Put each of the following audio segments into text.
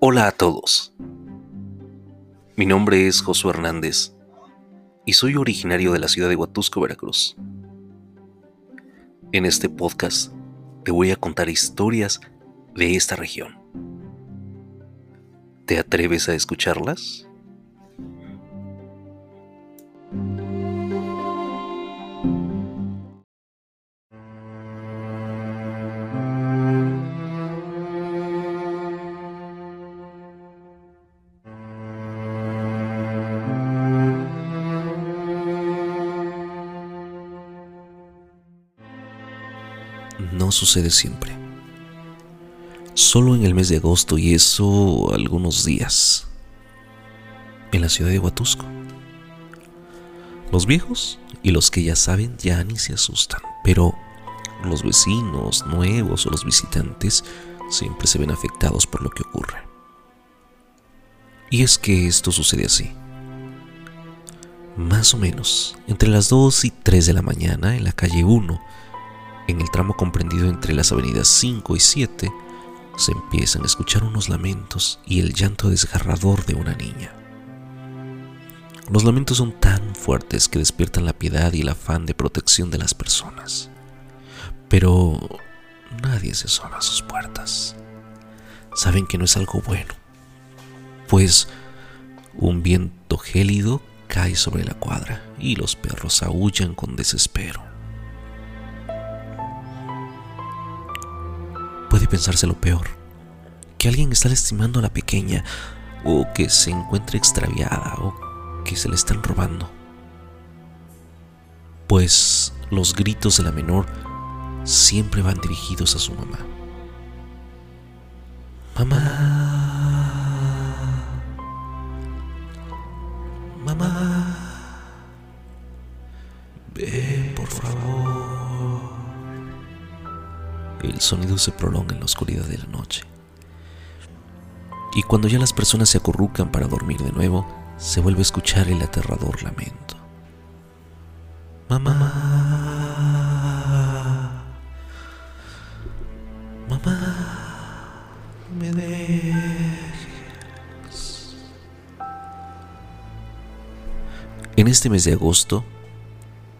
Hola a todos. Mi nombre es Josué Hernández y soy originario de la ciudad de Huatusco, Veracruz. En este podcast te voy a contar historias de esta región. ¿Te atreves a escucharlas? No sucede siempre. Solo en el mes de agosto y eso algunos días. En la ciudad de Huatusco. Los viejos y los que ya saben ya ni se asustan, pero los vecinos nuevos o los visitantes siempre se ven afectados por lo que ocurre. Y es que esto sucede así. Más o menos, entre las 2 y 3 de la mañana en la calle 1, en el tramo comprendido entre las avenidas 5 y 7, se empiezan a escuchar unos lamentos y el llanto desgarrador de una niña. Los lamentos son tan fuertes que despiertan la piedad y el afán de protección de las personas. Pero nadie se asoma a sus puertas. Saben que no es algo bueno, pues un viento gélido cae sobre la cuadra y los perros aullan con desespero. Pensarse lo peor, que alguien está lastimando a la pequeña o que se encuentre extraviada o que se le están robando. Pues los gritos de la menor siempre van dirigidos a su mamá. Mamá. Mamá. El sonido se prolonga en la oscuridad de la noche. Y cuando ya las personas se acurrucan para dormir de nuevo, se vuelve a escuchar el aterrador lamento. Mamá. Mamá. Me dejes. En este mes de agosto,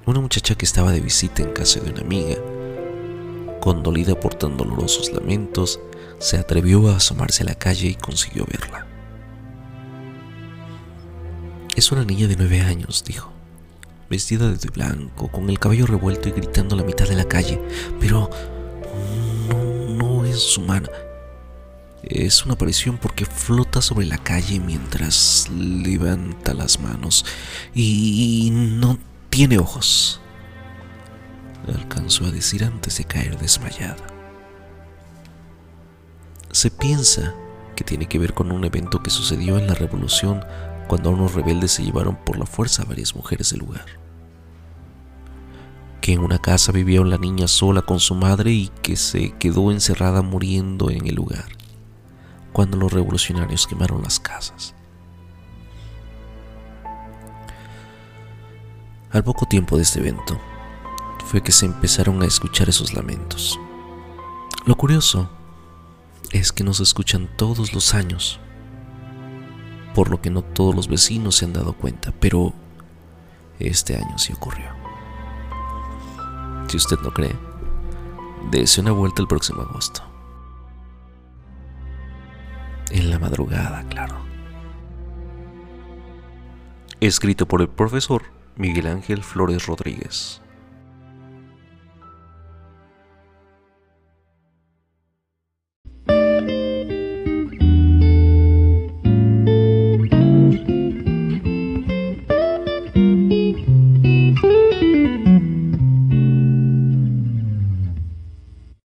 una muchacha que estaba de visita en casa de una amiga Condolida por tan dolorosos lamentos, se atrevió a asomarse a la calle y consiguió verla. Es una niña de nueve años, dijo, vestida de blanco, con el cabello revuelto y gritando a la mitad de la calle, pero no, no es humana. Es una aparición porque flota sobre la calle mientras levanta las manos y no tiene ojos alcanzó a decir antes de caer desmayada. Se piensa que tiene que ver con un evento que sucedió en la revolución cuando unos rebeldes se llevaron por la fuerza a varias mujeres del lugar. Que en una casa vivía una niña sola con su madre y que se quedó encerrada muriendo en el lugar cuando los revolucionarios quemaron las casas. Al poco tiempo de este evento, fue que se empezaron a escuchar esos lamentos. Lo curioso es que no se escuchan todos los años, por lo que no todos los vecinos se han dado cuenta, pero este año sí ocurrió. Si usted no cree, dése una vuelta el próximo agosto. En la madrugada, claro. Escrito por el profesor Miguel Ángel Flores Rodríguez.